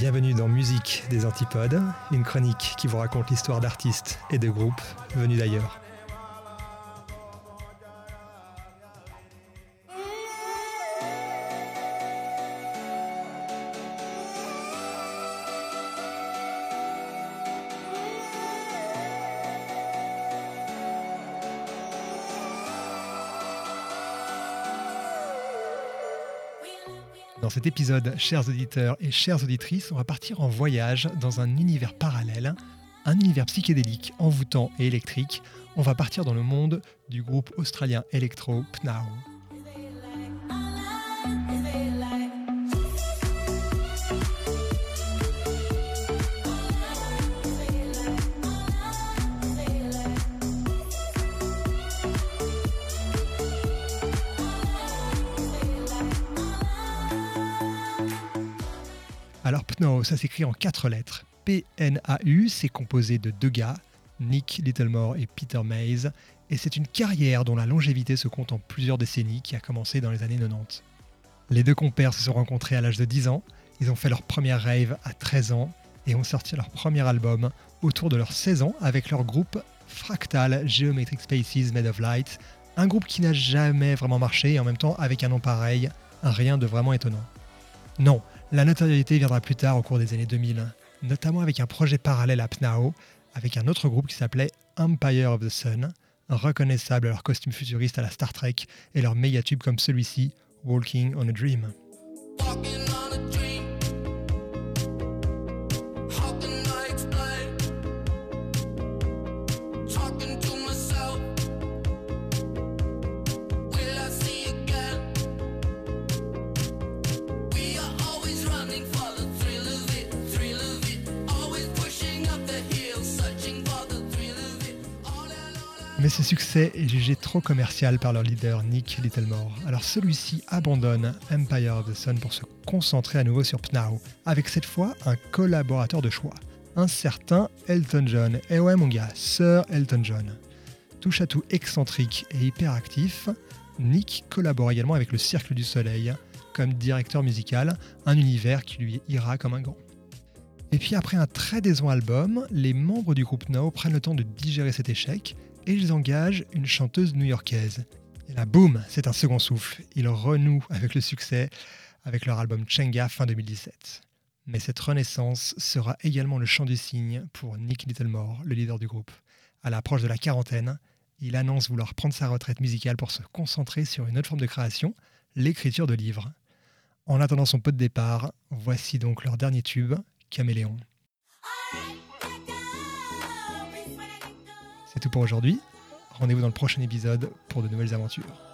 Bienvenue dans Musique des Antipodes, une chronique qui vous raconte l'histoire d'artistes et de groupes venus d'ailleurs. Dans cet épisode, chers auditeurs et chères auditrices, on va partir en voyage dans un univers parallèle, un univers psychédélique, envoûtant et électrique. On va partir dans le monde du groupe australien électro PNAO. Alors PNAU, ça s'écrit en quatre lettres. P-N-A-U, c'est composé de deux gars, Nick Littlemore et Peter Mays, et c'est une carrière dont la longévité se compte en plusieurs décennies qui a commencé dans les années 90. Les deux compères se sont rencontrés à l'âge de 10 ans, ils ont fait leur première rave à 13 ans et ont sorti leur premier album autour de leurs 16 ans avec leur groupe Fractal Geometric Spaces Made of Light, un groupe qui n'a jamais vraiment marché et en même temps avec un nom pareil, rien de vraiment étonnant. Non, la notoriété viendra plus tard au cours des années 2000, notamment avec un projet parallèle à PNAO, avec un autre groupe qui s'appelait Empire of the Sun, reconnaissable à leur costume futuriste à la Star Trek et leur méga tube comme celui-ci, Walking on a Dream. Mais ce succès est jugé trop commercial par leur leader Nick Littlemore. Alors celui-ci abandonne Empire of the Sun pour se concentrer à nouveau sur PNAO, avec cette fois un collaborateur de choix, un certain Elton John. Et ouais mon gars, Sir Elton John. Touche à tout excentrique et hyperactif, Nick collabore également avec le Cercle du Soleil comme directeur musical, un univers qui lui ira comme un gant. Et puis après un très décevant album, les membres du groupe Now prennent le temps de digérer cet échec ils engagent une chanteuse new-yorkaise. Et là, boum, c'est un second souffle. Ils renouent avec le succès avec leur album Chenga fin 2017. Mais cette renaissance sera également le chant du cygne pour Nick Littlemore, le leader du groupe. À l'approche de la quarantaine, il annonce vouloir prendre sa retraite musicale pour se concentrer sur une autre forme de création, l'écriture de livres. En attendant son pot de départ, voici donc leur dernier tube, Caméléon. C'est tout pour aujourd'hui. Rendez-vous dans le prochain épisode pour de nouvelles aventures.